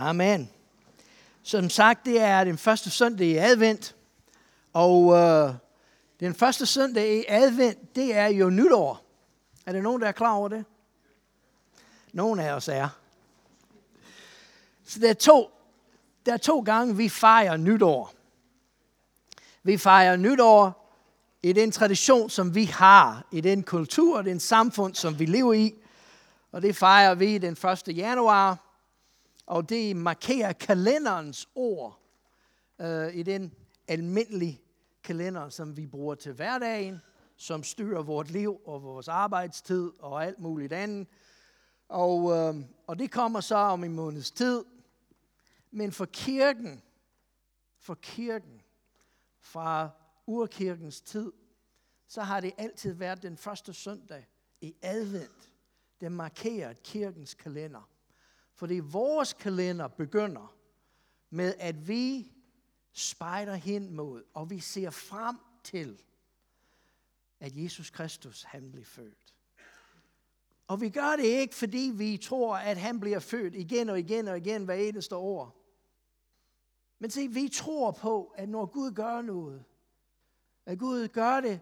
Amen. Som sagt, det er den første søndag i advent, og øh, den første søndag i advent, det er jo nytår. Er der nogen, der er klar over det? Nogen af os er. Så der er to, der er to gange, vi fejrer nytår. Vi fejrer nytår i den tradition, som vi har, i den kultur, den samfund, som vi lever i. Og det fejrer vi den 1. januar, og det markerer kalenderens ord øh, i den almindelige kalender, som vi bruger til hverdagen, som styrer vores liv og vores arbejdstid og alt muligt andet. Og, øh, og det kommer så om en måneds tid. Men for kirken, for kirken, fra urkirkens tid, så har det altid været den første søndag i advent, der markerer kirkens kalender. Fordi vores kalender begynder med, at vi spejder hen mod, og vi ser frem til, at Jesus Kristus, han blev født. Og vi gør det ikke, fordi vi tror, at han bliver født igen og igen og igen hver eneste år. Men se, vi tror på, at når Gud gør noget, at Gud gør det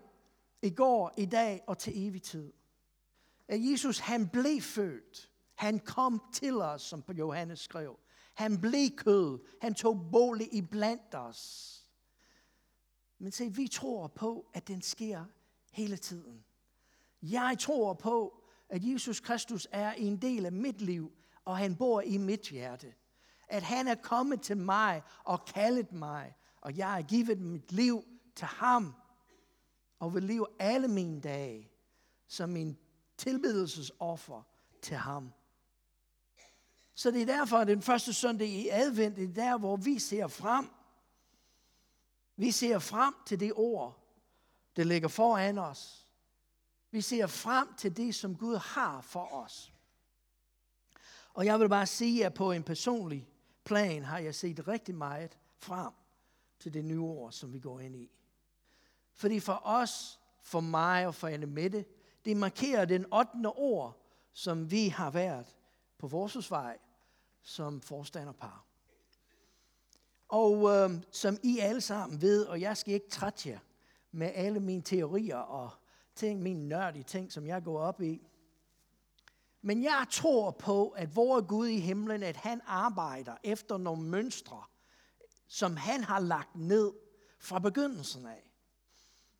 i går, i dag og til evig tid. At Jesus, han blev født. Han kom til os, som Johannes skrev. Han blev kød. Han tog bolig i blandt os. Men se, vi tror på, at den sker hele tiden. Jeg tror på, at Jesus Kristus er en del af mit liv, og han bor i mit hjerte. At han er kommet til mig og kaldet mig, og jeg har givet mit liv til ham, og vil leve alle mine dage som en tilbedelsesoffer til ham. Så det er derfor, at den første søndag i advent, det er der, hvor vi ser frem. Vi ser frem til det ord, der ligger foran os. Vi ser frem til det, som Gud har for os. Og jeg vil bare sige, at på en personlig plan har jeg set rigtig meget frem til det nye år, som vi går ind i. Fordi for os, for mig og for Anne Mette, det markerer den 8. år, som vi har været på vores vej som forstanderpar. Og øh, som I alle sammen ved, og jeg skal ikke trætte jer med alle mine teorier og ting, mine nørdige ting, som jeg går op i. Men jeg tror på, at vores Gud i himlen, at han arbejder efter nogle mønstre, som han har lagt ned fra begyndelsen af.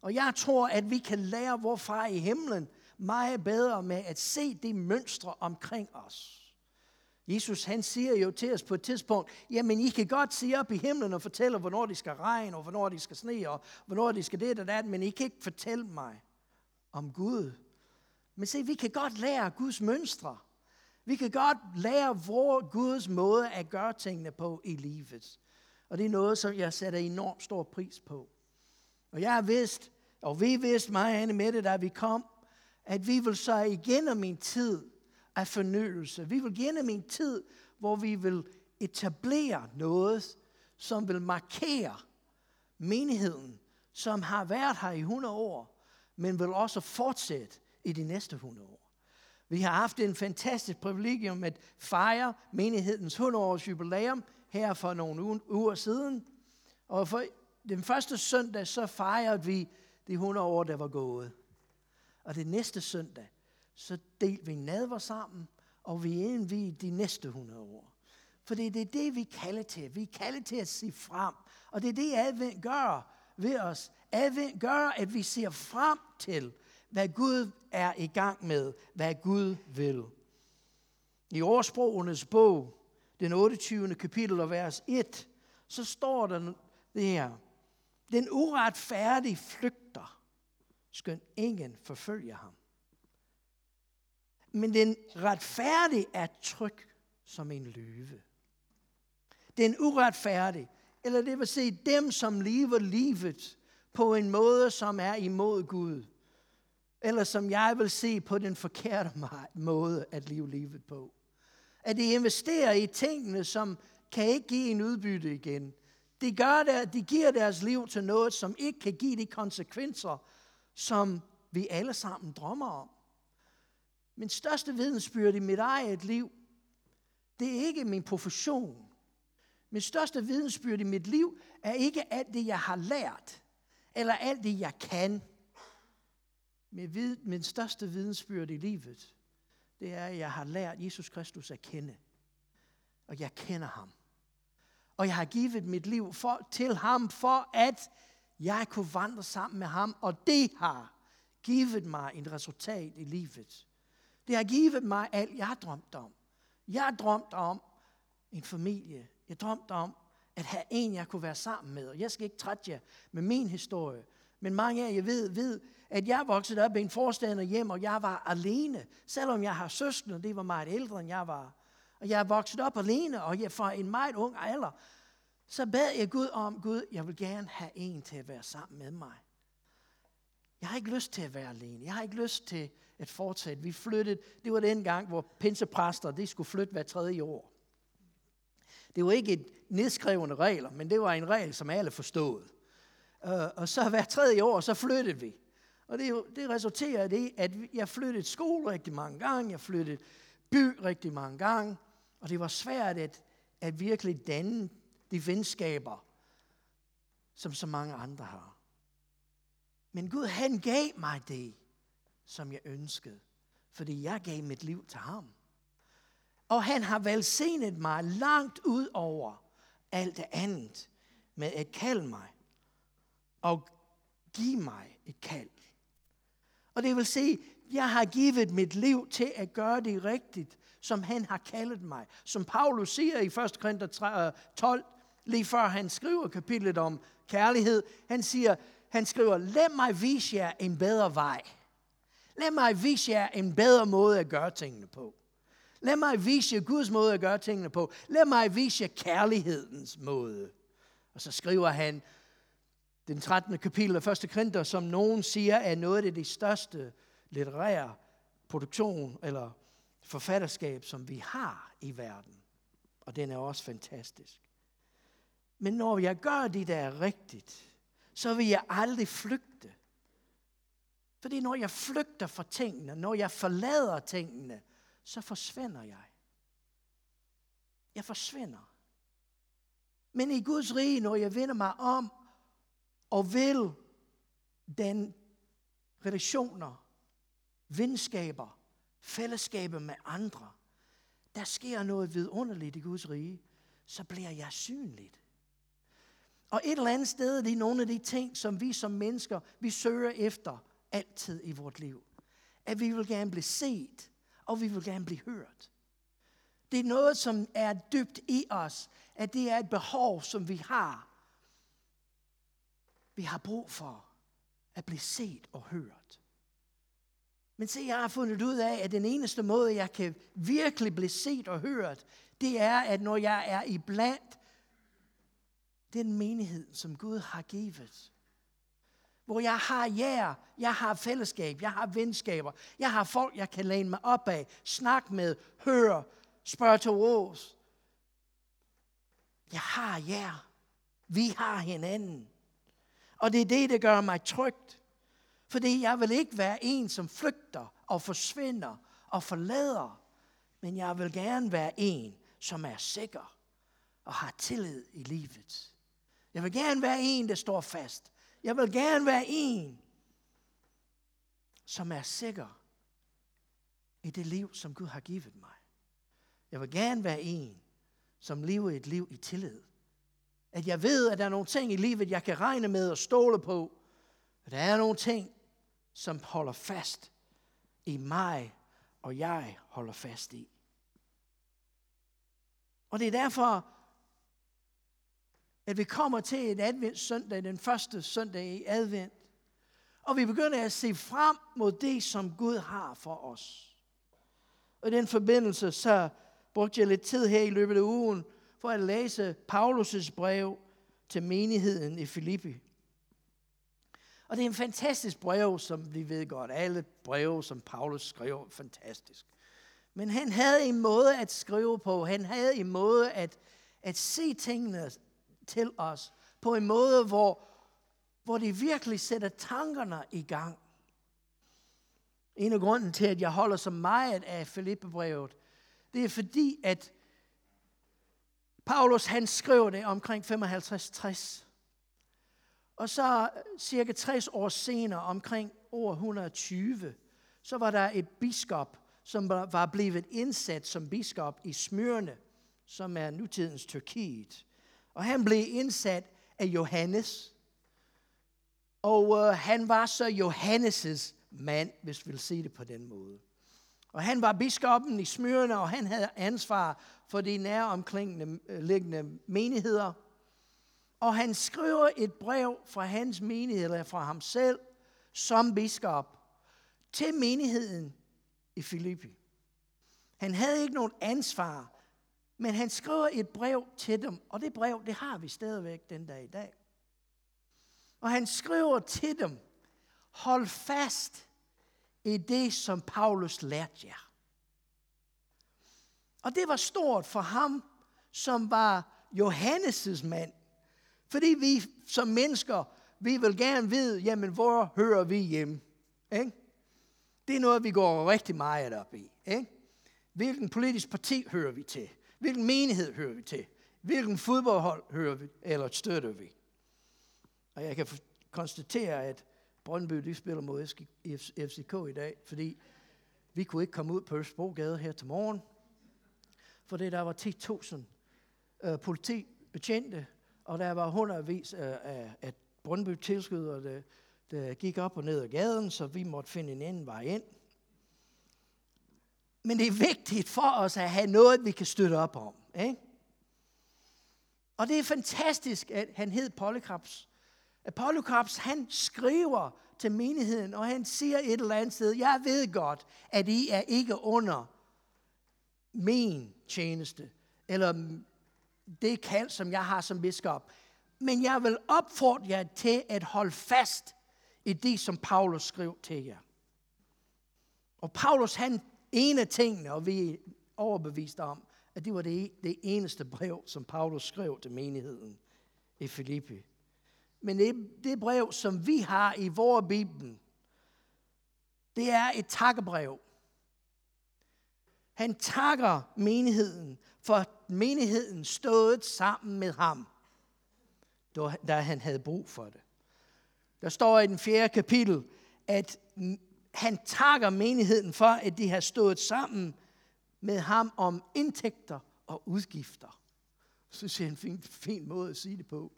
Og jeg tror, at vi kan lære vores far i himlen meget bedre med at se de mønstre omkring os. Jesus han siger jo til os på et tidspunkt, jamen I kan godt se op i himlen og fortælle, hvornår det skal regne, og hvornår det skal sne, og hvornår det skal det og det, men I kan ikke fortælle mig om Gud. Men se, vi kan godt lære Guds mønstre. Vi kan godt lære hvor Guds måde at gøre tingene på i livet. Og det er noget, som jeg sætter enormt stor pris på. Og jeg har vidst, og vi vidste mig, Anne Mette, da vi kom, at vi vil så igennem min tid af fornyelse. Vi vil gerne min tid, hvor vi vil etablere noget, som vil markere menigheden, som har været her i 100 år, men vil også fortsætte i de næste 100 år. Vi har haft en fantastisk privilegium at fejre menighedens 100-års jubilæum her for nogle uger siden. Og for den første søndag, så fejrede vi de 100 år, der var gået. Og det næste søndag, så del vi nadver sammen, og vi indvigede de næste 100 år. For det er det, vi kalder til. Vi kalder til at se frem. Og det er det, advent gør ved os. Advent gør, at vi ser frem til, hvad Gud er i gang med, hvad Gud vil. I årsprogenes bog, den 28. kapitel og vers 1, så står der det her. Den uretfærdige flygter, skøn ingen forfølger ham. Men den retfærdige er tryg som en løve. Den uretfærdige, eller det vil sige dem, som lever livet på en måde, som er imod Gud. Eller som jeg vil se på den forkerte måde at leve livet på. At de investerer i tingene, som kan ikke give en udbytte igen. De, gør det, de giver deres liv til noget, som ikke kan give de konsekvenser, som vi alle sammen drømmer om. Min største vidensbyrd i mit eget liv, det er ikke min profession. Min største vidensbyrd i mit liv er ikke alt det, jeg har lært, eller alt det, jeg kan. Min, min største vidensbyrd i livet, det er, at jeg har lært Jesus Kristus at kende. Og jeg kender ham. Og jeg har givet mit liv for, til ham, for at jeg kunne vandre sammen med ham. Og det har givet mig et resultat i livet. Det har givet mig alt, jeg har drømt om. Jeg har drømt om en familie. Jeg drømte om at have en, jeg kunne være sammen med. Og jeg skal ikke trætte jer med min historie. Men mange af jer ved, ved, at jeg voksede op i en forstander hjem, og jeg var alene. Selvom jeg har søskende, det var meget ældre, end jeg var. Og jeg er vokset op alene, og jeg fra en meget ung alder, så bad jeg Gud om, Gud, jeg vil gerne have en til at være sammen med mig. Jeg har ikke lyst til at være alene. Jeg har ikke lyst til at fortsætte. Vi flyttede, det var den gang, hvor pinsepræster, de skulle flytte hver tredje år. Det var ikke et nedskrevende regler, men det var en regel, som alle forstod. Øh, og så hver tredje år, så flyttede vi. Og det, det resulterede i, at jeg flyttede skole rigtig mange gange, jeg flyttede by rigtig mange gange, og det var svært at, at virkelig danne de venskaber, som så mange andre har. Men Gud, han gav mig det, som jeg ønskede, fordi jeg gav mit liv til ham. Og han har velsignet mig langt ud over alt det andet med at kalde mig og give mig et kald. Og det vil sige, jeg har givet mit liv til at gøre det rigtigt, som han har kaldet mig. Som Paulus siger i 1. Korinther 12, lige før han skriver kapitlet om kærlighed. Han siger, han skriver, lad mig vise jer en bedre vej. Lad mig vise jer en bedre måde at gøre tingene på. Lad mig vise jer Guds måde at gøre tingene på. Lad mig vise jer kærlighedens måde. Og så skriver han den 13. kapitel af 1. Korinther, som nogen siger er noget af det største litterære produktion eller forfatterskab, som vi har i verden. Og den er også fantastisk. Men når jeg gør det, der er rigtigt, så vil jeg aldrig flygte. Fordi når jeg flygter fra tingene, når jeg forlader tingene, så forsvinder jeg. Jeg forsvinder. Men i Guds rige, når jeg vender mig om og vil den relationer, venskaber, fællesskaber med andre, der sker noget vidunderligt i Guds rige, så bliver jeg synligt. Og et eller andet sted, det er nogle af de ting, som vi som mennesker, vi søger efter altid i vort liv. At vi vil gerne blive set, og vi vil gerne blive hørt. Det er noget, som er dybt i os, at det er et behov, som vi har. Vi har brug for at blive set og hørt. Men se, jeg har fundet ud af, at den eneste måde, jeg kan virkelig blive set og hørt, det er, at når jeg er i blandt den menighed, som Gud har givet. Hvor jeg har jer, jeg har fællesskab, jeg har venskaber, jeg har folk, jeg kan læne mig op af, snakke med, høre, spørge til råds. Jeg har jer. Vi har hinanden. Og det er det, der gør mig trygt. Fordi jeg vil ikke være en, som flygter og forsvinder og forlader. Men jeg vil gerne være en, som er sikker og har tillid i livet. Jeg vil gerne være en, der står fast. Jeg vil gerne være en, som er sikker i det liv, som Gud har givet mig. Jeg vil gerne være en, som lever et liv i tillid. At jeg ved, at der er nogle ting i livet, jeg kan regne med og stole på. At der er nogle ting, som holder fast i mig, og jeg holder fast i. Og det er derfor, at vi kommer til en advent søndag, den første søndag i advent, og vi begynder at se frem mod det, som Gud har for os. Og i den forbindelse, så brugte jeg lidt tid her i løbet af ugen, for at læse Paulus' brev til menigheden i Filippi. Og det er en fantastisk brev, som vi ved godt. Alle breve, som Paulus skrev, fantastisk. Men han havde en måde at skrive på. Han havde en måde at, at se tingene til os på en måde, hvor, hvor det virkelig sætter tankerne i gang. En af grunden til, at jeg holder så meget af Filippebrevet, det er fordi, at Paulus han skrev det omkring 55-60. Og så cirka 60 år senere, omkring år 120, så var der et biskop, som var blevet indsat som biskop i Smyrne, som er nutidens Tyrkiet. Og han blev indsat af Johannes. Og øh, han var så Johannes' mand, hvis vi vil sige det på den måde. Og han var biskoppen i Smyrne, og han havde ansvar for de nære omkringliggende øh, liggende menigheder. Og han skriver et brev fra hans menighed, eller fra ham selv, som biskop, til menigheden i Filippi. Han havde ikke nogen ansvar, men han skriver et brev til dem, og det brev, det har vi stadigvæk den dag i dag. Og han skriver til dem, hold fast i det, som Paulus lærte jer. Og det var stort for ham, som var Johannes' mand. Fordi vi som mennesker, vi vil gerne vide, jamen hvor hører vi hjemme? Ikke? Det er noget, vi går rigtig meget op i. Ikke? Hvilken politisk parti hører vi til? Hvilken menighed hører vi til? Hvilken fodboldhold hører vi, eller støtter vi? Og jeg kan konstatere, at Brøndby de spiller mod FCK i dag, fordi vi kunne ikke komme ud på Østbrogade her til morgen, fordi der var 10.000 øh, politibetjente, og der var hundredvis af, af, af Brøndby tilskyder, der, der gik op og ned ad gaden, så vi måtte finde en anden vej ind. Men det er vigtigt for os at have noget, vi kan støtte op om. Ikke? Og det er fantastisk, at han hed Polycarps. At Polycarps, han skriver til menigheden, og han siger et eller andet sted, jeg ved godt, at I er ikke under min tjeneste, eller det kald, som jeg har som biskop. Men jeg vil opfordre jer til at holde fast i det, som Paulus skrev til jer. Og Paulus, han en af tingene, og vi er overbevist om, at det var det, det eneste brev, som Paulus skrev til menigheden i Filippi. Men det, det brev, som vi har i vores Bibel, det er et takkebrev. Han takker menigheden, for menigheden stod sammen med ham, da han havde brug for det. Der står i den fjerde kapitel, at han takker menigheden for, at de har stået sammen med ham om indtægter og udgifter. Så synes jeg er en fin, fin måde at sige det på.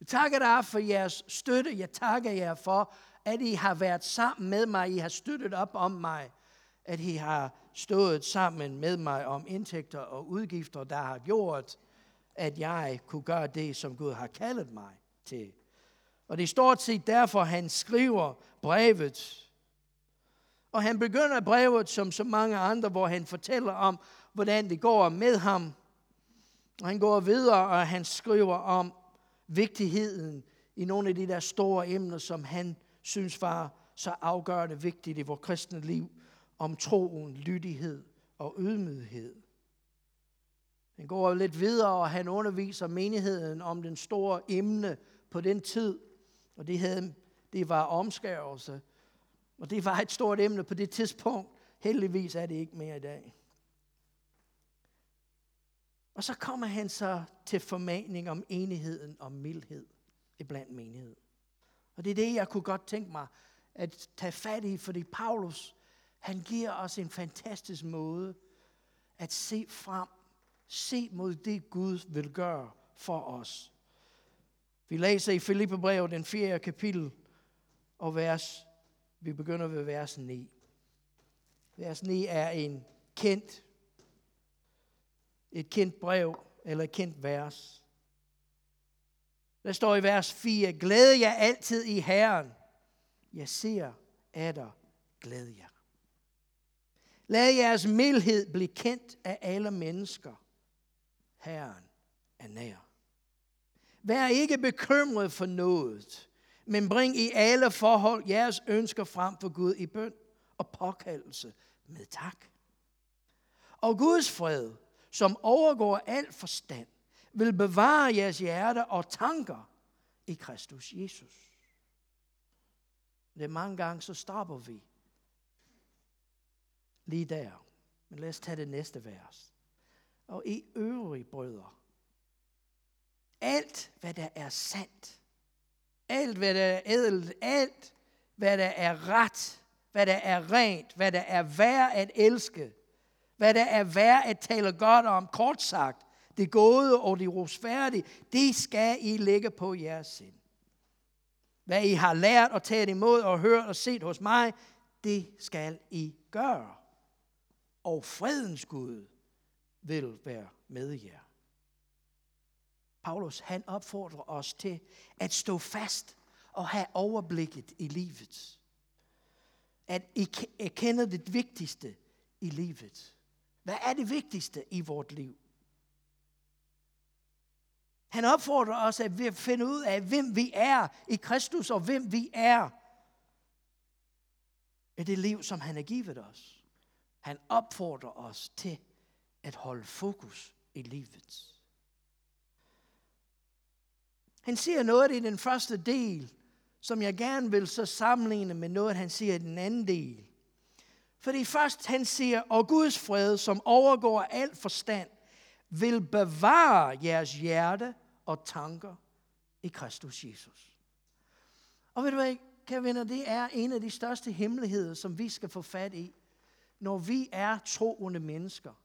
Jeg takker dig for jeres støtte. Jeg takker jer for, at I har været sammen med mig. I har støttet op om mig. At I har stået sammen med mig om indtægter og udgifter, der har gjort, at jeg kunne gøre det, som Gud har kaldet mig til. Og det er stort set derfor, han skriver brevet og han begynder brevet som så mange andre, hvor han fortæller om, hvordan det går med ham. Og han går videre, og han skriver om vigtigheden i nogle af de der store emner, som han synes var så afgørende vigtigt i vores kristne liv, om troen, lydighed og ydmyghed. Han går lidt videre, og han underviser menigheden om den store emne på den tid, og det, havde, det var omskærelse og det var et stort emne på det tidspunkt. Heldigvis er det ikke mere i dag. Og så kommer han så til formaning om enigheden og mildhed iblandt menighed. Og det er det, jeg kunne godt tænke mig at tage fat i, fordi Paulus, han giver os en fantastisk måde at se frem, se mod det, Gud vil gøre for os. Vi læser i Filippebrevet, den 4. kapitel, og vers vi begynder ved vers 9. Vers 9 er en kendt, et kendt brev, eller et kendt vers. Der står i vers 4, glæd jer altid i Herren. Jeg ser der glæd jer. Lad jeres mildhed blive kendt af alle mennesker. Herren er nær. Vær ikke bekymret for noget, men bring i alle forhold jeres ønsker frem for Gud i bøn og påkaldelse med tak. Og Guds fred, som overgår al forstand, vil bevare jeres hjerte og tanker i Kristus Jesus. Det er mange gange, så stopper vi lige der. Men lad os tage det næste vers. Og i øvrige brødre, alt, hvad der er sandt, alt, hvad der er ædelt, alt, hvad der er ret, hvad der er rent, hvad der er værd at elske, hvad der er værd at tale godt om, kort sagt, det gode og det rosfærdige, det skal I lægge på jeres sind. Hvad I har lært og taget imod og hørt og set hos mig, det skal I gøre. Og fredens Gud vil være med jer. Paulus han opfordrer os til at stå fast og have overblikket i livet. At I øh, det vigtigste i livet. Hvad er det vigtigste i vort liv? Han opfordrer os at finde ud af, hvem vi er i Kristus, og hvem vi er i det liv, som han har givet os. Han opfordrer os til at holde fokus i livet. Han siger noget i den første del, som jeg gerne vil så sammenligne med noget, han siger i den anden del. Fordi først han siger, og Guds fred, som overgår al forstand, vil bevare jeres hjerte og tanker i Kristus Jesus. Og ved du hvad, kære venner, det er en af de største hemmeligheder, som vi skal få fat i, når vi er troende mennesker.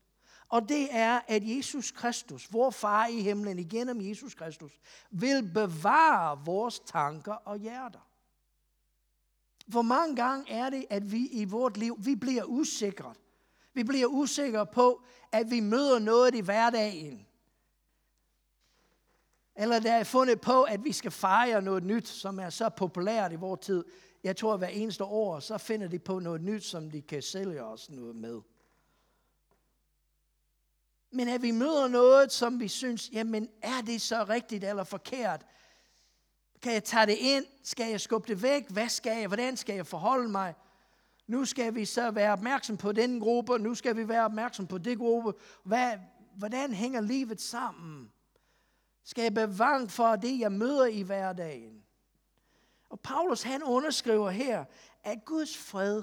Og det er, at Jesus Kristus, vor far i himlen, igennem Jesus Kristus, vil bevare vores tanker og hjerter. Hvor mange gange er det, at vi i vort liv, vi bliver usikre. Vi bliver usikre på, at vi møder noget i hverdagen. Eller der er fundet på, at vi skal fejre noget nyt, som er så populært i vores tid. Jeg tror, at hver eneste år, så finder de på noget nyt, som de kan sælge os noget med. Men at vi møder noget, som vi synes, jamen er det så rigtigt eller forkert? Kan jeg tage det ind? Skal jeg skubbe det væk? Hvad skal jeg? Hvordan skal jeg forholde mig? Nu skal vi så være opmærksom på den gruppe, nu skal vi være opmærksom på det gruppe. Hvad, hvordan hænger livet sammen? Skal jeg bevare for det, jeg møder i hverdagen? Og Paulus han underskriver her, at Guds fred,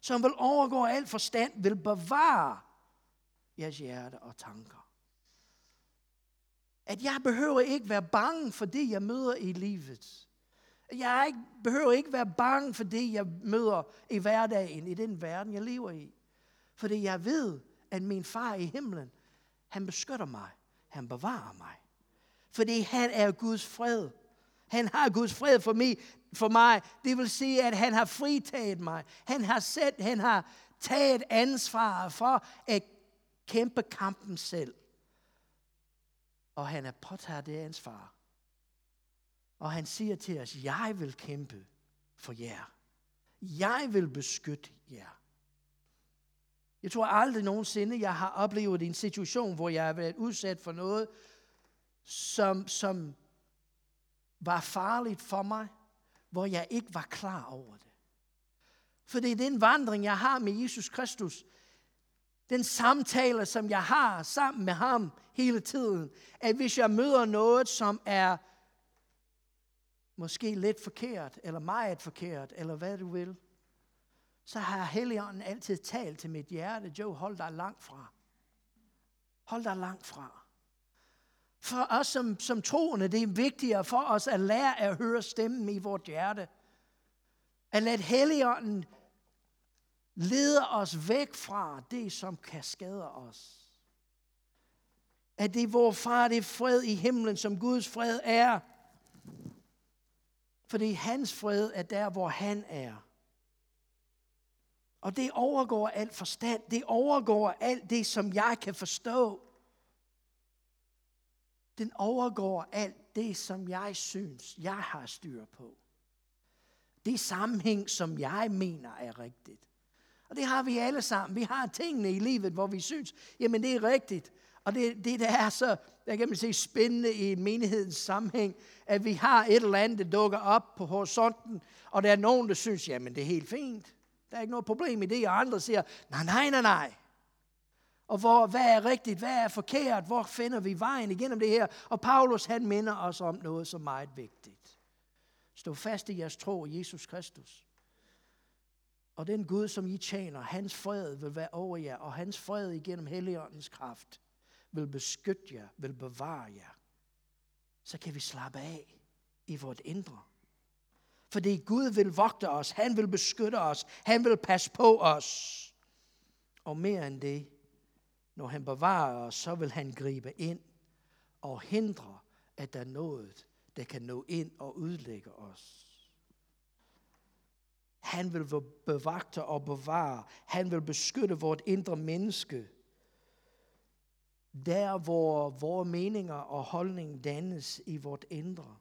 som vil overgå alt forstand, vil bevare jeres hjerte og tanker. At jeg behøver ikke være bange for det, jeg møder i livet. Jeg ikke, behøver ikke være bange for det, jeg møder i hverdagen, i den verden, jeg lever i. Fordi jeg ved, at min far i himlen, han beskytter mig. Han bevarer mig. Fordi han er Guds fred. Han har Guds fred for mig, for mig. Det vil sige, at han har fritaget mig. Han har, sat, han har taget ansvar for at kæmpe kampen selv. Og han er påtaget det ansvar. Og han siger til os, jeg vil kæmpe for jer. Jeg vil beskytte jer. Jeg tror aldrig nogensinde, jeg har oplevet en situation, hvor jeg har været udsat for noget, som, som var farligt for mig, hvor jeg ikke var klar over det. For det er den vandring, jeg har med Jesus Kristus, den samtale, som jeg har sammen med ham hele tiden, at hvis jeg møder noget, som er måske lidt forkert, eller meget forkert, eller hvad du vil, så har Helligånden altid talt til mit hjerte, Joe, hold dig langt fra. Hold dig langt fra. For os som, som troende, det er vigtigere for os at lære at høre stemmen i vores hjerte. At lade Helligånden leder os væk fra det, som kan skade os. At det er vores far, det er fred i himlen, som Guds fred er. Fordi hans fred er der, hvor han er. Og det overgår alt forstand. Det overgår alt det, som jeg kan forstå. Den overgår alt det, som jeg synes, jeg har styr på. Det sammenhæng, som jeg mener er rigtigt. Og det har vi alle sammen. Vi har tingene i livet, hvor vi synes, jamen det er rigtigt. Og det, det der er så, jeg kan man sige, spændende i menighedens sammenhæng, at vi har et eller andet, der dukker op på horisonten, og der er nogen, der synes, jamen det er helt fint. Der er ikke noget problem i det, og andre siger, nej, nej, nej, nej. Og hvor, hvad er rigtigt, hvad er forkert, hvor finder vi vejen igennem det her? Og Paulus, han minder os om noget så meget vigtigt. Stå fast i jeres tro, Jesus Kristus. Og den Gud, som I tjener, hans fred vil være over jer, og hans fred igennem Helligåndens kraft vil beskytte jer, vil bevare jer. så kan vi slappe af i vort indre. Fordi Gud vil vogte os, han vil beskytte os, han vil passe på os. Og mere end det, når han bevarer os, så vil han gribe ind og hindre, at der er noget, der kan nå ind og udlægge os. Han vil bevagte og bevare. Han vil beskytte vort indre menneske. Der, hvor vores meninger og holdning dannes i vort indre.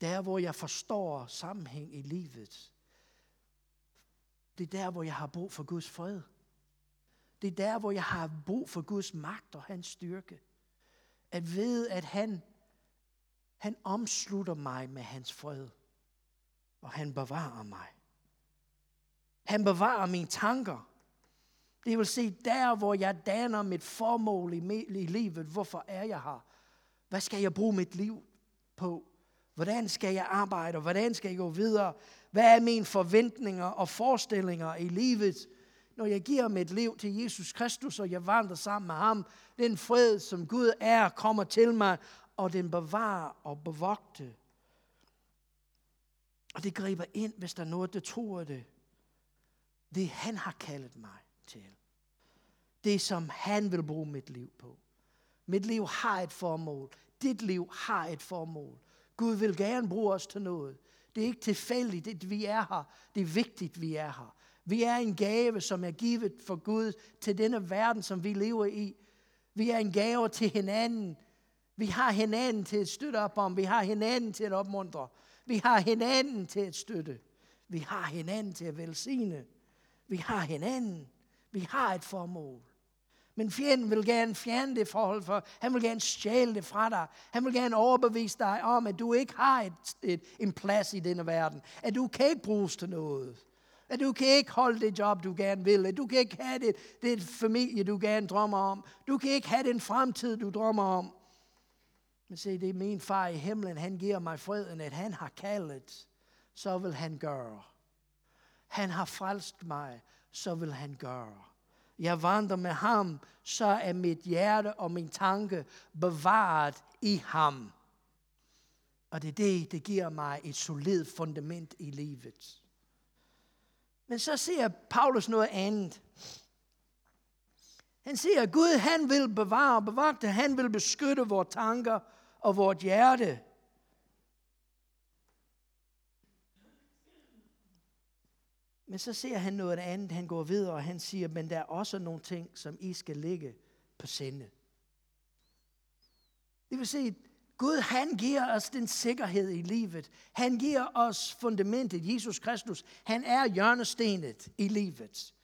Der, hvor jeg forstår sammenhæng i livet. Det er der, hvor jeg har brug for Guds fred. Det er der, hvor jeg har brug for Guds magt og hans styrke. At vide, at han, han omslutter mig med hans fred. Og han bevarer mig. Han bevarer mine tanker. Det vil sige, der hvor jeg danner mit formål i, i livet, hvorfor er jeg her? Hvad skal jeg bruge mit liv på? Hvordan skal jeg arbejde? Hvordan skal jeg gå videre? Hvad er mine forventninger og forestillinger i livet? Når jeg giver mit liv til Jesus Kristus, og jeg vandrer sammen med ham, den fred, som Gud er, kommer til mig, og den bevarer og bevogter. Og det griber ind, hvis der er noget, der tror det. Det han har kaldet mig til. Det som han vil bruge mit liv på. Mit liv har et formål. Dit liv har et formål. Gud vil gerne bruge os til noget. Det er ikke tilfældigt, at vi er her. Det er vigtigt, at vi er her. Vi er en gave, som er givet for Gud til denne verden, som vi lever i. Vi er en gave til hinanden. Vi har hinanden til at støtte op om. Vi har hinanden til at opmuntre. Vi har hinanden til at støtte. Vi har hinanden til at velsigne. Vi har hinanden. Vi har et formål. Men fjenden vil gerne fjerne det forhold for. Han vil gerne stjæle det fra dig. Han vil gerne overbevise dig om, at du ikke har et, et, en plads i denne verden. At du kan ikke bruges til noget. At du kan ikke holde det job, du gerne vil. At du kan ikke have det, det familie, du gerne drømmer om. Du kan ikke have den fremtid, du drømmer om. Men se, det er min far i himlen. Han giver mig freden, at han har kaldet. Så vil han gøre. Han har frelst mig. Så vil han gøre jeg vandrer med ham, så er mit hjerte og min tanke bevaret i ham. Og det er det, det giver mig et solidt fundament i livet. Men så siger Paulus noget andet. Han siger, at Gud han vil bevare og bevogte, han vil beskytte vores tanker og vores hjerte. Men så ser han noget andet, han går videre, og han siger, men der er også nogle ting, som I skal ligge på sinde. Det vil sige, Gud han giver os den sikkerhed i livet. Han giver os fundamentet, Jesus Kristus. Han er hjørnestenet i livet.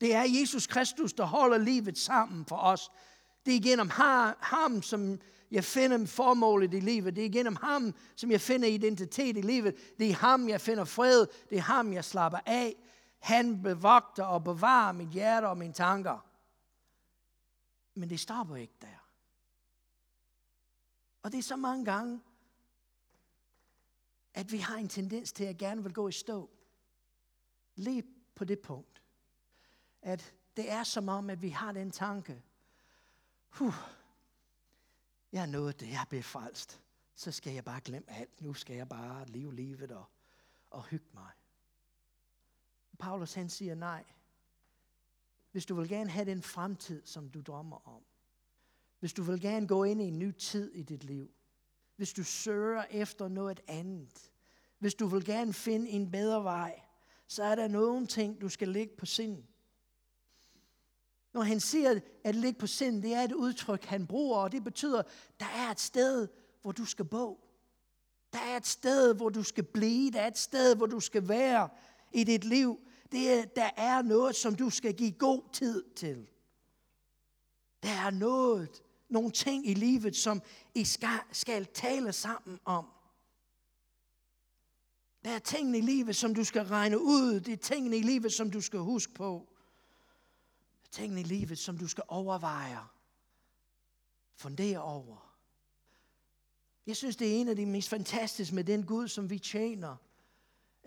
Det er Jesus Kristus, der holder livet sammen for os. Det er gennem ham, som jeg finder formålet i livet. Det er gennem ham, som jeg finder identitet i livet. Det er ham, jeg finder fred. Det er ham, jeg slapper af. Han bevogter og bevarer mit hjerte og mine tanker. Men det stopper ikke der. Og det er så mange gange, at vi har en tendens til at gerne vil gå i stå. Lige på det punkt. At det er som om, at vi har den tanke. Huh, jeg er nået det, jeg er befrelst. Så skal jeg bare glemme alt. Nu skal jeg bare leve livet og, og hygge mig. Paulus han siger nej. Hvis du vil gerne have den fremtid, som du drømmer om. Hvis du vil gerne gå ind i en ny tid i dit liv. Hvis du søger efter noget andet. Hvis du vil gerne finde en bedre vej. Så er der nogle ting, du skal lægge på sinden. Når han siger at ligge på sind, det er et udtryk, han bruger, og det betyder, der er et sted, hvor du skal bo. Der er et sted, hvor du skal blive. Der er et sted, hvor du skal være i dit liv det er, der er noget, som du skal give god tid til. Der er noget, nogle ting i livet, som I skal, skal tale sammen om. Der er tingene i livet, som du skal regne ud. Det er tingene i livet, som du skal huske på ting tingene i livet, som du skal overveje. Fundere over. Jeg synes, det er en af de mest fantastiske med den Gud, som vi tjener –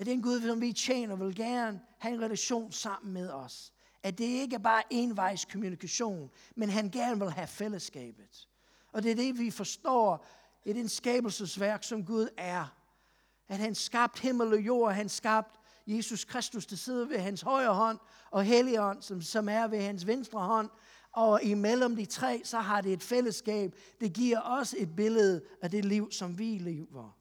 at den Gud, som vi tjener, vil gerne have en relation sammen med os. At det ikke er bare envejs kommunikation, men han gerne vil have fællesskabet. Og det er det, vi forstår i den skabelsesværk, som Gud er. At han skabte himmel og jord, han skabte Jesus Kristus, der sidder ved hans højre hånd, og Helligånd, som, som er ved hans venstre hånd. Og imellem de tre, så har det et fællesskab. Det giver os et billede af det liv, som vi lever.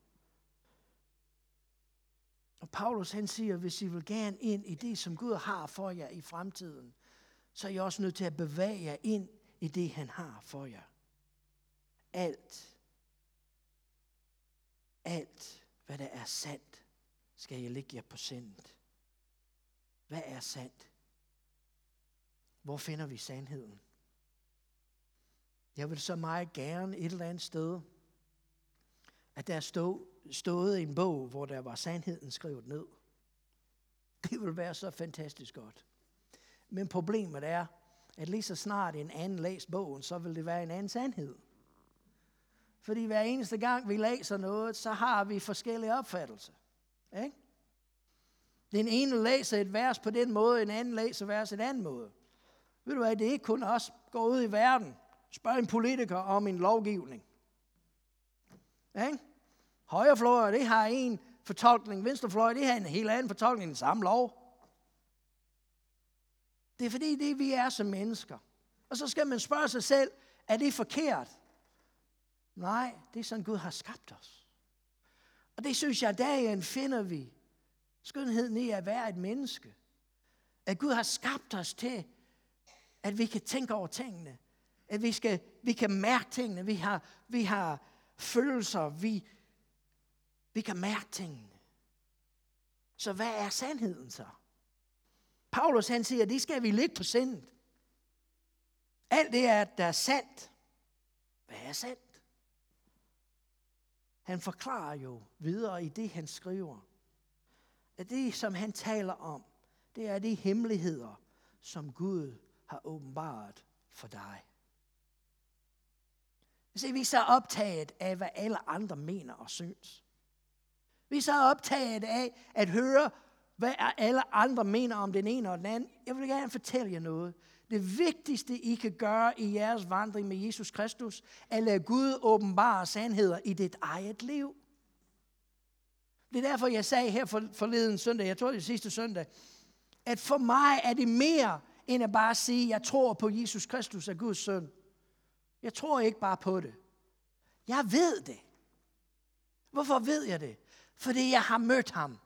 Og Paulus han siger, hvis I vil gerne ind i det, som Gud har for jer i fremtiden, så er I også nødt til at bevæge jer ind i det, han har for jer. Alt, alt, hvad der er sandt, skal jeg lægge jer på sindet. Hvad er sandt? Hvor finder vi sandheden? Jeg vil så meget gerne et eller andet sted, at der stod, stod en bog, hvor der var sandheden skrevet ned. Det vil være så fantastisk godt. Men problemet er, at lige så snart en anden læser bogen, så vil det være en anden sandhed. Fordi hver eneste gang vi læser noget, så har vi forskellige opfattelser. Ikke? Den ene læser et vers på den måde, en anden læser vers en anden måde. Ved du hvad, det er ikke kun os, går ud i verden, spørg en politiker om en lovgivning. Ikke? Højrefløj, det har en fortolkning, venstrefløj, det har en helt anden fortolkning, den samme lov. Det er fordi, det vi er som mennesker. Og så skal man spørge sig selv, er det forkert? Nej, det er sådan, Gud har skabt os. Og det synes jeg, dagen finder vi skønheden i at være et menneske. At Gud har skabt os til, at vi kan tænke over tingene. At vi, skal, vi kan mærke tingene. Vi har, vi har følelser. Vi, vi kan mærke tingene. Så hvad er sandheden så? Paulus han siger, at det skal vi ligge på sindet. Alt det er, der er sandt. Hvad er sandt? Han forklarer jo videre i det, han skriver, at det, som han taler om, det er de hemmeligheder, som Gud har åbenbart for dig. Se, vi er så optaget af, hvad alle andre mener og synes. Vi er så optaget af at høre, hvad alle andre mener om den ene og den anden. Jeg vil gerne fortælle jer noget. Det vigtigste, I kan gøre i jeres vandring med Jesus Kristus, er at lade Gud åbenbare sandheder i dit eget liv. Det er derfor, jeg sagde her forleden søndag, jeg tror det sidste søndag, at for mig er det mere end at bare sige, jeg tror på Jesus Kristus er Guds søn. Jeg tror ikke bare på det. Jeg ved det. Hvorfor ved jeg det? Fordi jeg har mødt ham.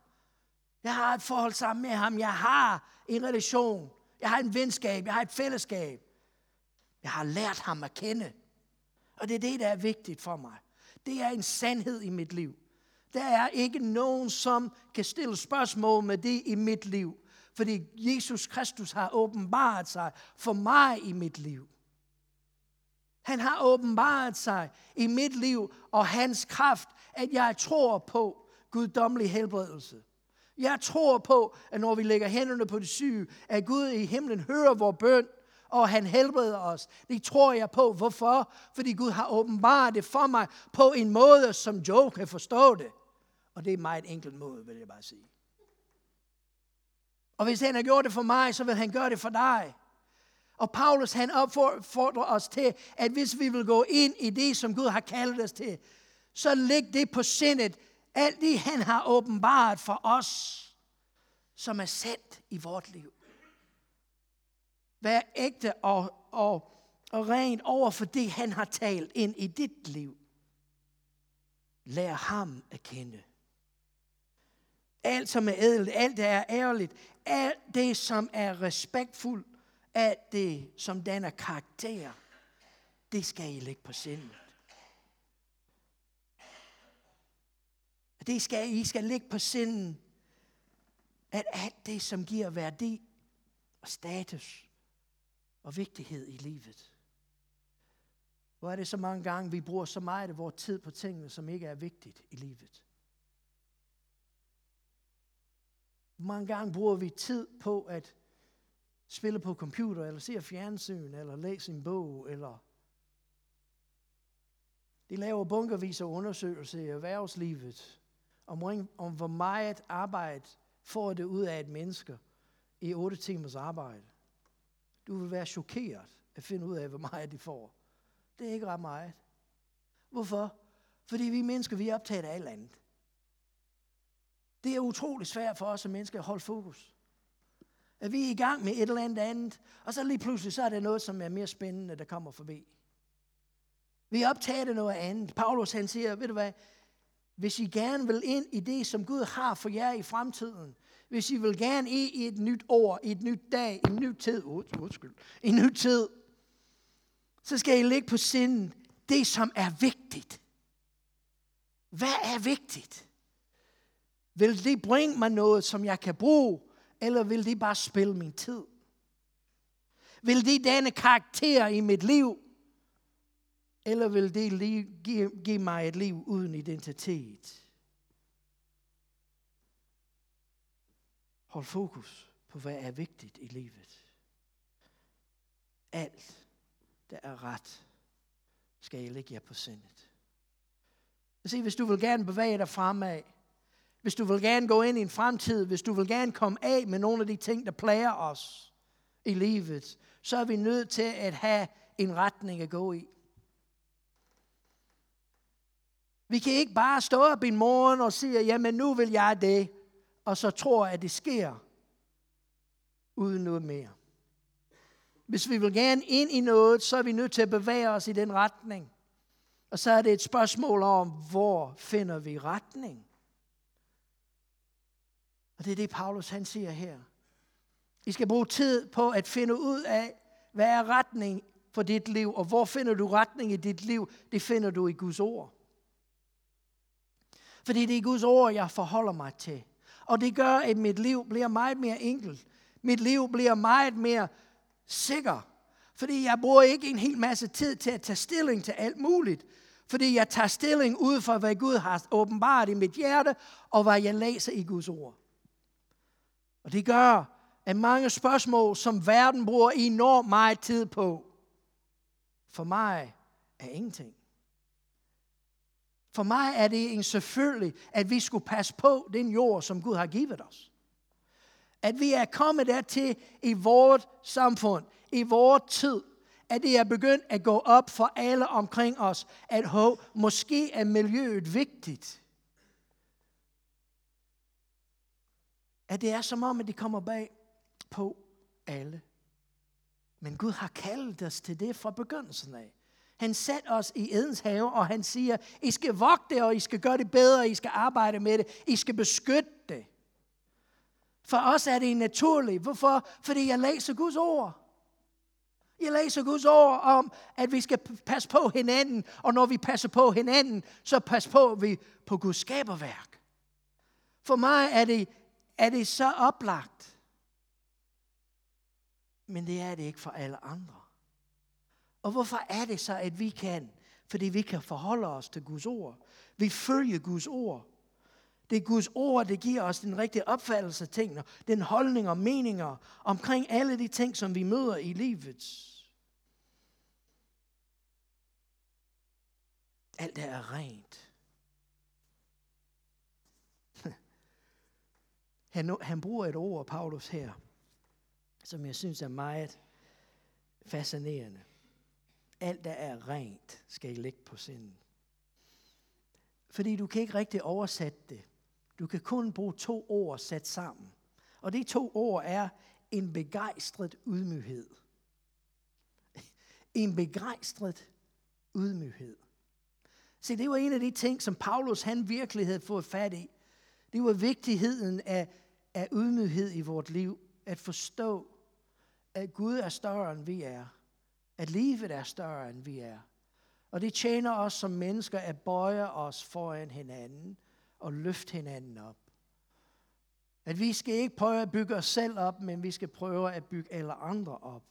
Jeg har et forhold sammen med ham. Jeg har en relation. Jeg har en venskab. Jeg har et fællesskab. Jeg har lært ham at kende. Og det er det, der er vigtigt for mig. Det er en sandhed i mit liv. Der er ikke nogen, som kan stille spørgsmål med det i mit liv. Fordi Jesus Kristus har åbenbaret sig for mig i mit liv. Han har åbenbaret sig i mit liv og hans kraft, at jeg tror på guddommelig helbredelse. Jeg tror på, at når vi lægger hænderne på de syge, at Gud i himlen hører vores bøn, og han helbreder os. Det tror jeg på. Hvorfor? Fordi Gud har åbenbart det for mig på en måde, som Joe kan forstå det. Og det er en meget enkel måde, vil jeg bare sige. Og hvis han har gjort det for mig, så vil han gøre det for dig. Og Paulus han opfordrer os til, at hvis vi vil gå ind i det, som Gud har kaldet os til, så læg det på sindet, alt det han har åbenbart for os, som er sendt i vort liv. Vær ægte og, og, og rent over for det, han har talt ind i dit liv. Lær ham at kende. Alt, som er ædelt, alt, der er ærligt, alt det, som er respektfuldt, alt det, som danner karakter, det skal I lægge på sindet. Det skal I skal ligge på sinden, at alt det, som giver værdi og status og vigtighed i livet. Hvor er det så mange gange, vi bruger så meget af vores tid på tingene, som ikke er vigtigt i livet. Hvor mange gange bruger vi tid på at spille på computer, eller se fjernsyn, eller læse en bog, eller de laver bunkervis af undersøgelser i erhvervslivet, om, om hvor meget arbejde får det ud af et menneske i 8 timers arbejde. Du vil være chokeret at finde ud af, hvor meget de får. Det er ikke ret meget. Hvorfor? Fordi vi mennesker, vi er optaget af alt andet. Det er utrolig svært for os som mennesker at holde fokus. At vi er i gang med et eller andet andet, og så lige pludselig så er det noget, som er mere spændende, der kommer forbi. Vi er optaget af noget andet. Paulus han siger, ved du hvad, hvis I gerne vil ind i det, som Gud har for jer i fremtiden, hvis I vil gerne ind i et nyt år, i et nyt dag, i en ny tid, undskyld, i en ny tid, så skal I lægge på sinden det, som er vigtigt. Hvad er vigtigt? Vil det bringe mig noget, som jeg kan bruge, eller vil det bare spille min tid? Vil det danne karakter i mit liv, eller vil det give, give mig et liv uden identitet? Hold fokus på, hvad er vigtigt i livet. Alt, der er ret, skal jeg lægge jer på sindet. Se, hvis du vil gerne bevæge dig fremad, hvis du vil gerne gå ind i en fremtid, hvis du vil gerne komme af med nogle af de ting, der plager os i livet, så er vi nødt til at have en retning at gå i. Vi kan ikke bare stå op i morgen og sige, jamen nu vil jeg det, og så tror, at det sker, uden noget mere. Hvis vi vil gerne ind i noget, så er vi nødt til at bevæge os i den retning. Og så er det et spørgsmål om, hvor finder vi retning? Og det er det, Paulus han siger her. I skal bruge tid på at finde ud af, hvad er retning for dit liv, og hvor finder du retning i dit liv? Det finder du i Guds ord. Fordi det er Guds ord, jeg forholder mig til. Og det gør, at mit liv bliver meget mere enkelt. Mit liv bliver meget mere sikker. Fordi jeg bruger ikke en hel masse tid til at tage stilling til alt muligt. Fordi jeg tager stilling ud fra, hvad Gud har åbenbart i mit hjerte, og hvad jeg læser i Guds ord. Og det gør, at mange spørgsmål, som verden bruger enormt meget tid på, for mig er ingenting. For mig er det en selvfølgelig, at vi skulle passe på den jord, som Gud har givet os. At vi er kommet dertil i vores samfund, i vores tid, at det er begyndt at gå op for alle omkring os, at ho, måske er miljøet vigtigt. At det er som om, at det kommer bag på alle. Men Gud har kaldet os til det fra begyndelsen af. Han satte os i Edens have, og han siger, I skal vogte det, og I skal gøre det bedre, I skal arbejde med det, I skal beskytte det. For os er det naturligt. Hvorfor? Fordi jeg læser Guds ord. Jeg læser Guds ord om, at vi skal passe på hinanden, og når vi passer på hinanden, så pas på vi på Guds skaberværk. For mig er det, er det så oplagt. Men det er det ikke for alle andre. Og hvorfor er det så, at vi kan? Fordi vi kan forholde os til Guds ord. Vi følger Guds ord. Det er Guds ord, det giver os den rigtige opfattelse af tingene, den holdning og meninger omkring alle de ting, som vi møder i livet. Alt det er rent. Han, han bruger et ord, Paulus her, som jeg synes er meget fascinerende. Alt, der er rent, skal I lægge på sinden. Fordi du kan ikke rigtig oversætte det. Du kan kun bruge to ord sat sammen. Og de to ord er en begejstret ydmyghed. En begejstret ydmyghed. Se, det var en af de ting, som Paulus han virkelig havde fået fat i. Det var vigtigheden af, af ydmyghed i vort liv. At forstå, at Gud er større, end vi er. At livet er større, end vi er. Og det tjener os som mennesker at bøje os foran hinanden og løfte hinanden op. At vi skal ikke prøve at bygge os selv op, men vi skal prøve at bygge alle andre op.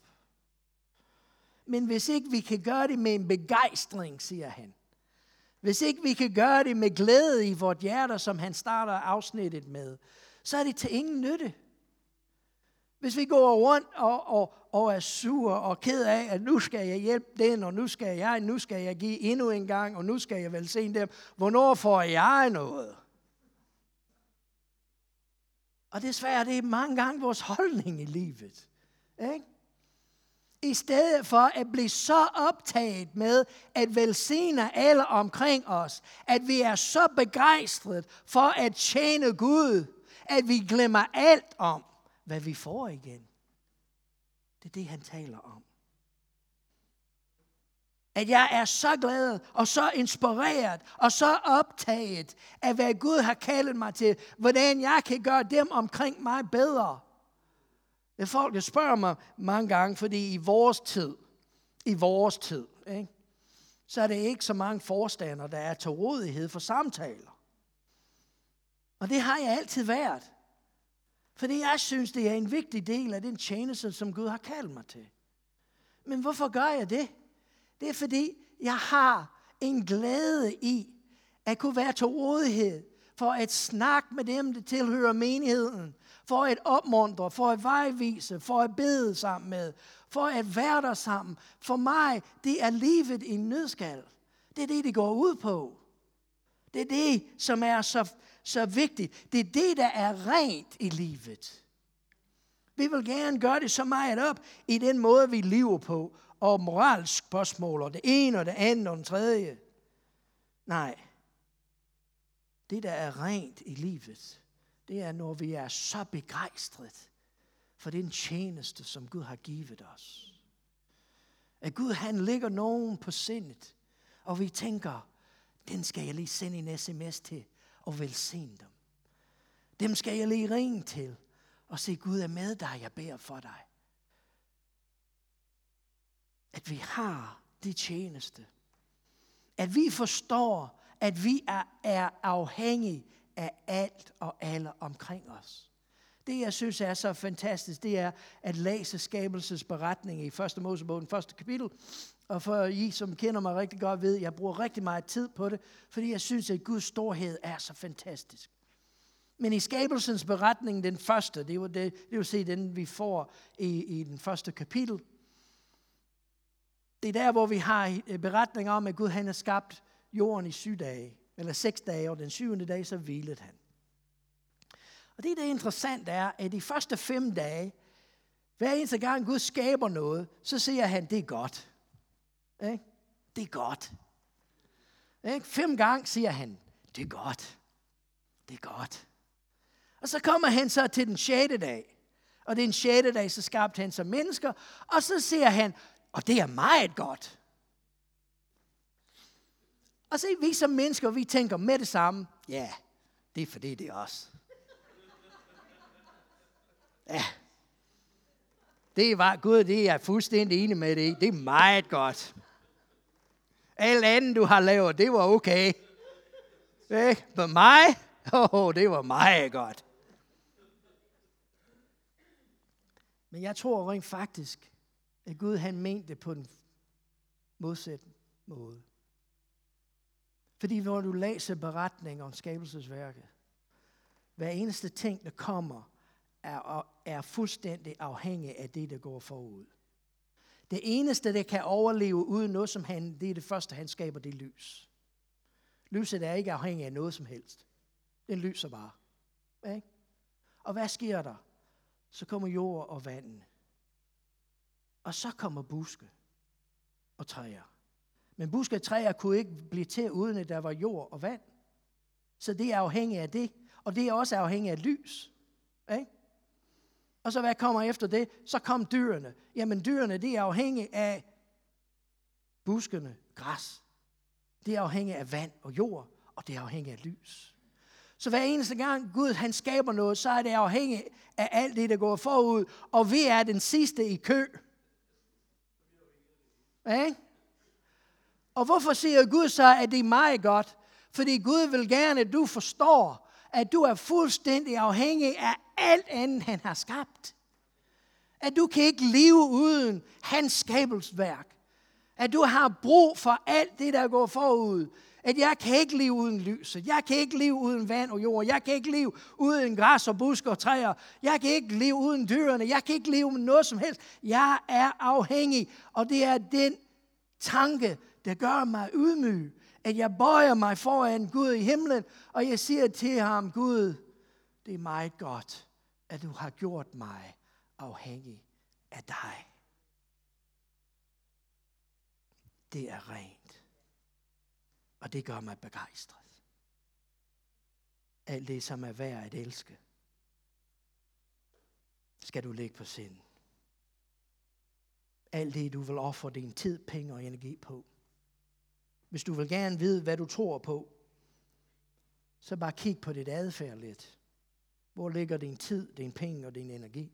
Men hvis ikke vi kan gøre det med en begejstring, siger han. Hvis ikke vi kan gøre det med glæde i vort hjerte, som han starter afsnittet med, så er det til ingen nytte. Hvis vi går rundt og, og, og er sure og ked af, at nu skal jeg hjælpe den, og nu skal jeg, nu skal jeg give endnu en gang, og nu skal jeg vel se dem. Hvornår får jeg noget? Og desværre, det er mange gange vores holdning i livet. Ikke? i stedet for at blive så optaget med at velsigne alle omkring os, at vi er så begejstret for at tjene Gud, at vi glemmer alt om, hvad vi får igen. Det er det, han taler om. At jeg er så glad og så inspireret og så optaget af, hvad Gud har kaldet mig til. Hvordan jeg kan gøre dem omkring mig bedre. Det folk, der spørger mig mange gange, fordi i vores tid, i vores tid, ikke, så er det ikke så mange forstander, der er til rådighed for samtaler. Og det har jeg altid været. Fordi jeg synes, det er en vigtig del af den tjeneste, som Gud har kaldt mig til. Men hvorfor gør jeg det? Det er fordi, jeg har en glæde i at kunne være til rådighed for at snakke med dem, der tilhører menigheden, for at opmuntre, for at vejvise, for at bede sammen med, for at være der sammen. For mig, det er livet i en nødskal. Det er det, det går ud på. Det er det, som er så, så vigtigt. Det er det, der er rent i livet. Vi vil gerne gøre det så meget op i den måde, vi lever på, og moralsk spørgsmål, og det ene og det andet og den tredje. Nej. Det, der er rent i livet, det er, når vi er så begejstret for den tjeneste, som Gud har givet os. At Gud, han ligger nogen på sindet, og vi tænker, den skal jeg lige sende en sms til og velsigne dem. Dem skal jeg lige ringe til og se, Gud er med dig, jeg beder for dig. At vi har det tjeneste. At vi forstår, at vi er, er afhængige af alt og alle omkring os. Det, jeg synes er så fantastisk, det er at læse skabelsesberetning i 1. Mosebog, den første kapitel. Og for I, som kender mig rigtig godt, ved, at jeg bruger rigtig meget tid på det, fordi jeg synes, at Guds storhed er så fantastisk. Men i skabelsens beretning, den første, det er jo, det, det er jo se den, vi får i, i den første kapitel. Det er der, hvor vi har eh, beretninger om, at Gud han har skabt jorden i syv dage, eller seks dage, og den syvende dag, så hvilede han. Og det, der er interessant, er, at de første fem dage, hver eneste gang Gud skaber noget, så siger han, det er godt. Ikke? Det er godt. Ikke? Fem gange siger han, det er godt. Det er godt. Og så kommer han så til den sjette dag. Og den sjette dag, så skabte han som mennesker. Og så siger han, og det er meget godt. Og så vi som mennesker, vi tænker med det samme, ja, det er fordi det er os. Ja. Det var Gud, det er jeg fuldstændig enig med det. Det er meget godt. Alt andet, du har lavet, det var okay. Ikke? Mig, oh, det var meget godt. Men jeg tror rent faktisk, at Gud han mente det på en modsatte måde. Fordi når du læser beretninger om skabelsesværket, hver eneste ting, der kommer, er, er fuldstændig afhængig af det, der går forud. Det eneste, der kan overleve uden noget som han, det er det første, han skaber, det lys. Lyset er ikke afhængig af noget som helst. Den lyser bare. Ikke? Og hvad sker der? Så kommer jord og vand. Og så kommer buske og træer. Men buske og træer kunne ikke blive til, uden at der var jord og vand. Så det er afhængigt af det. Og det er også afhængigt af lys. Ikke? Og så hvad kommer efter det? Så kom dyrene. Jamen dyrene, det er afhængige af buskene, græs. Det er afhængigt af vand og jord, og det er afhængigt af lys. Så hver eneste gang Gud han skaber noget, så er det afhængigt af alt det, der går forud, og vi er den sidste i kø. Ikke? Og hvorfor siger Gud så, at det er meget godt? Fordi Gud vil gerne, at du forstår, at du er fuldstændig afhængig af alt andet, han har skabt. At du kan ikke leve uden hans skabelsværk. At du har brug for alt det, der går forud. At jeg kan ikke leve uden lyset. Jeg kan ikke leve uden vand og jord. Jeg kan ikke leve uden græs og busk og træer. Jeg kan ikke leve uden dyrene. Jeg kan ikke leve med noget som helst. Jeg er afhængig. Og det er den tanke, der gør mig ydmyg. At jeg bøjer mig foran Gud i himlen, og jeg siger til ham, Gud, det er meget godt, at du har gjort mig afhængig af dig. det er rent. Og det gør mig begejstret. Alt det, som er værd at elske, skal du lægge på sind. Alt det, du vil ofre din tid, penge og energi på. Hvis du vil gerne vide, hvad du tror på, så bare kig på dit adfærd lidt. Hvor ligger din tid, din penge og din energi?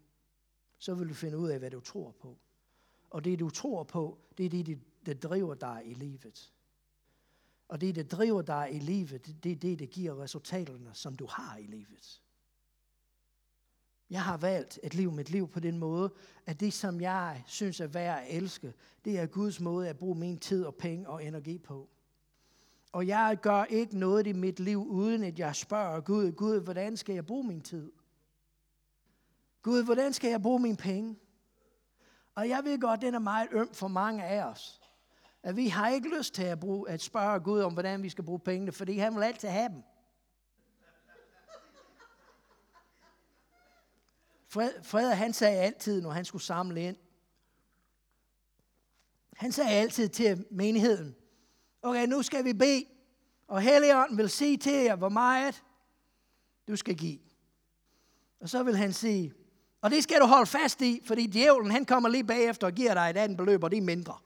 Så vil du finde ud af, hvad du tror på. Og det, du tror på, det er det, der driver dig i livet. Og det, der driver dig i livet, det er det, der giver resultaterne, som du har i livet. Jeg har valgt at leve mit liv på den måde, at det, som jeg synes er værd at elske, det er Guds måde at bruge min tid og penge og energi på. Og jeg gør ikke noget i mit liv, uden at jeg spørger Gud, Gud, hvordan skal jeg bruge min tid? Gud, hvordan skal jeg bruge mine penge? Og jeg ved godt, den er meget øm for mange af os. At vi har ikke lyst til at, bruge, at spørge Gud om, hvordan vi skal bruge pengene, fordi han vil altid have dem. Fred, Fred han sagde altid, når han skulle samle ind, han sagde altid til menigheden, okay, nu skal vi bede, og Helligånden vil sige til jer, hvor meget du skal give. Og så vil han sige, og det skal du holde fast i, fordi djævlen han kommer lige bagefter og giver dig et andet beløb, og det er mindre.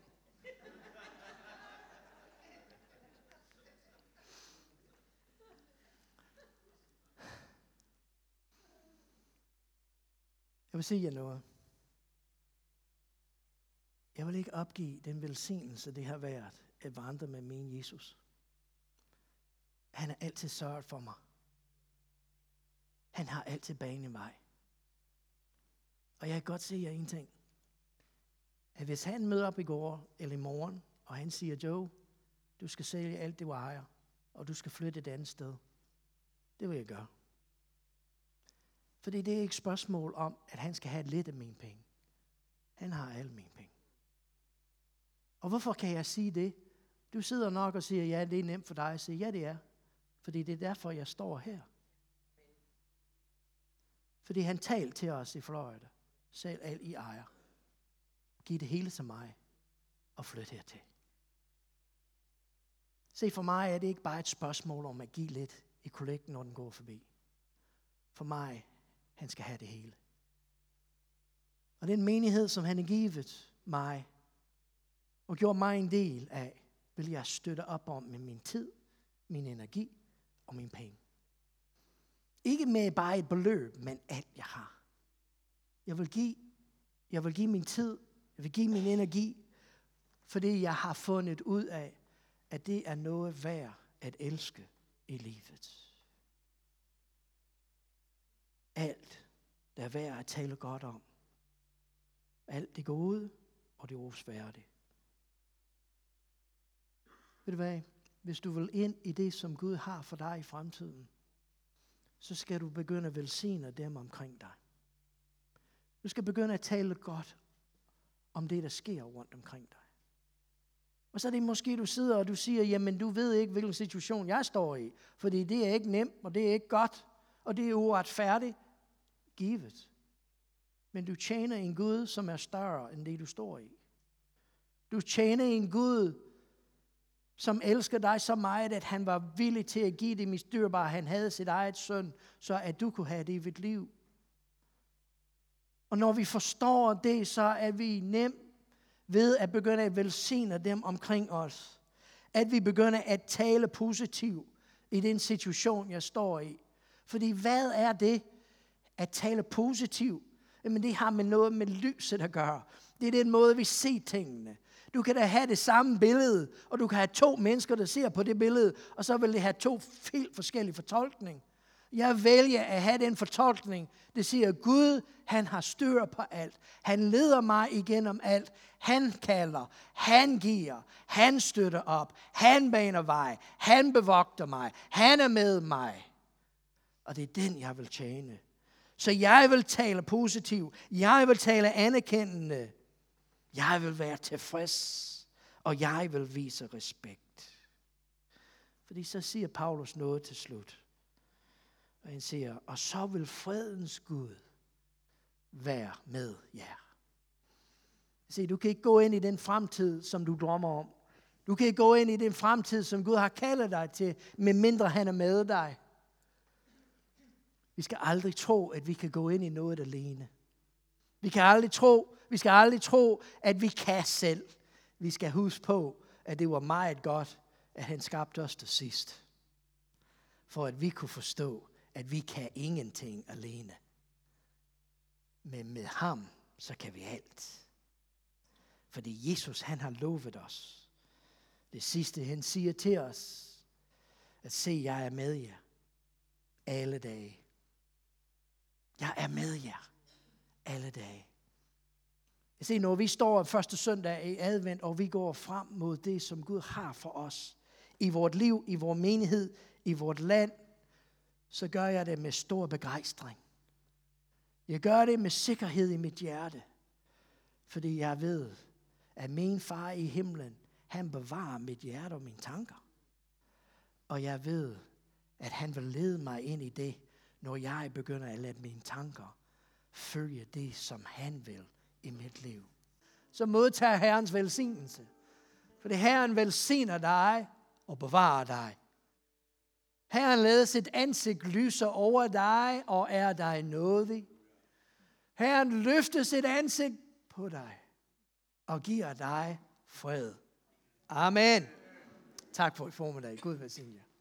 Jeg vil sige jer noget. Jeg vil ikke opgive den velsignelse, det har været at vandre med min Jesus. Han har altid sørget for mig. Han har altid banet mig. Og jeg kan godt se jer en ting. At hvis han møder op i går eller i morgen, og han siger, Joe, du skal sælge alt det, du ejer, og du skal flytte et andet sted. Det vil jeg gøre. Fordi det er ikke et spørgsmål om, at han skal have lidt af mine penge. Han har alle mine penge. Og hvorfor kan jeg sige det? Du sidder nok og siger, ja, det er nemt for dig at sige, ja, det er. Fordi det er derfor, jeg står her. Fordi han talte til os i Florida. Selv alt I ejer. Giv det hele til mig og flyt hertil. Se, for mig er det ikke bare et spørgsmål om at give lidt i kollekten, når den går forbi. For mig, han skal have det hele. Og den menighed, som han har givet mig, og gjort mig en del af, vil jeg støtte op om med min tid, min energi og min penge. Ikke med bare et beløb, men alt jeg har. Jeg vil give, jeg vil give min tid, jeg vil give min energi, fordi jeg har fundet ud af, at det er noget værd at elske i livet. Alt, der er værd at tale godt om. Alt det gode og det rosværdige. Ved du hvad? Hvis du vil ind i det, som Gud har for dig i fremtiden, så skal du begynde at velsigne dem omkring dig. Du skal begynde at tale godt om det, der sker rundt omkring dig. Og så er det måske, du sidder og du siger, jamen du ved ikke, hvilken situation jeg står i. Fordi det er ikke nemt, og det er ikke godt, og det er uretfærdigt. Givet. Men du tjener en Gud, som er større end det, du står i. Du tjener en Gud, som elsker dig så meget, at han var villig til at give det mest dyrbare. Han havde sit eget søn, så at du kunne have det i dit liv. Og når vi forstår det, så er vi nemt ved at begynde at velsigne dem omkring os. At vi begynder at tale positivt i den situation, jeg står i. Fordi hvad er det at tale positivt? men det har med noget med lyset at gøre. Det er den måde, vi ser tingene. Du kan da have det samme billede, og du kan have to mennesker, der ser på det billede, og så vil det have to helt forskellige fortolkninger. Jeg vælger at have den fortolkning, det siger, Gud, han har styr på alt. Han leder mig igennem alt. Han kalder, han giver, han støtter op, han baner vej, han bevogter mig, han er med mig. Og det er den, jeg vil tjene. Så jeg vil tale positivt, jeg vil tale anerkendende, jeg vil være tilfreds, og jeg vil vise respekt. Fordi så siger Paulus noget til slut. Og han siger, og så vil fredens Gud være med jer. Se, du kan ikke gå ind i den fremtid, som du drømmer om, Du kan ikke gå ind i den fremtid, som Gud har kaldet dig til, medmindre han er med dig. Vi skal aldrig tro, at vi kan gå ind i noget alene. Vi kan aldrig tro, vi skal aldrig tro, at vi kan selv. Vi skal huske på, at det var meget godt, at han skabte os til sidst. For at vi kunne forstå, at vi kan ingenting alene. Men med ham, så kan vi alt. Fordi Jesus, han har lovet os. Det sidste, han siger til os, at se, jeg er med jer alle dage. Jeg er med jer alle dage. Jeg ser, når vi står første søndag i advent, og vi går frem mod det, som Gud har for os, i vort liv, i vores menighed, i vort land, så gør jeg det med stor begejstring. Jeg gør det med sikkerhed i mit hjerte, fordi jeg ved, at min far i himlen, han bevarer mit hjerte og mine tanker. Og jeg ved, at han vil lede mig ind i det, når jeg begynder at lade mine tanker følge det, som han vil i mit liv. Så modtager Herrens velsignelse. For det Herren velsigner dig og bevarer dig. Herren lader sit ansigt lyse over dig og er dig nådig. Herren løfter sit ansigt på dig og giver dig fred. Amen. Tak for i formiddag. Gud velsigne jer.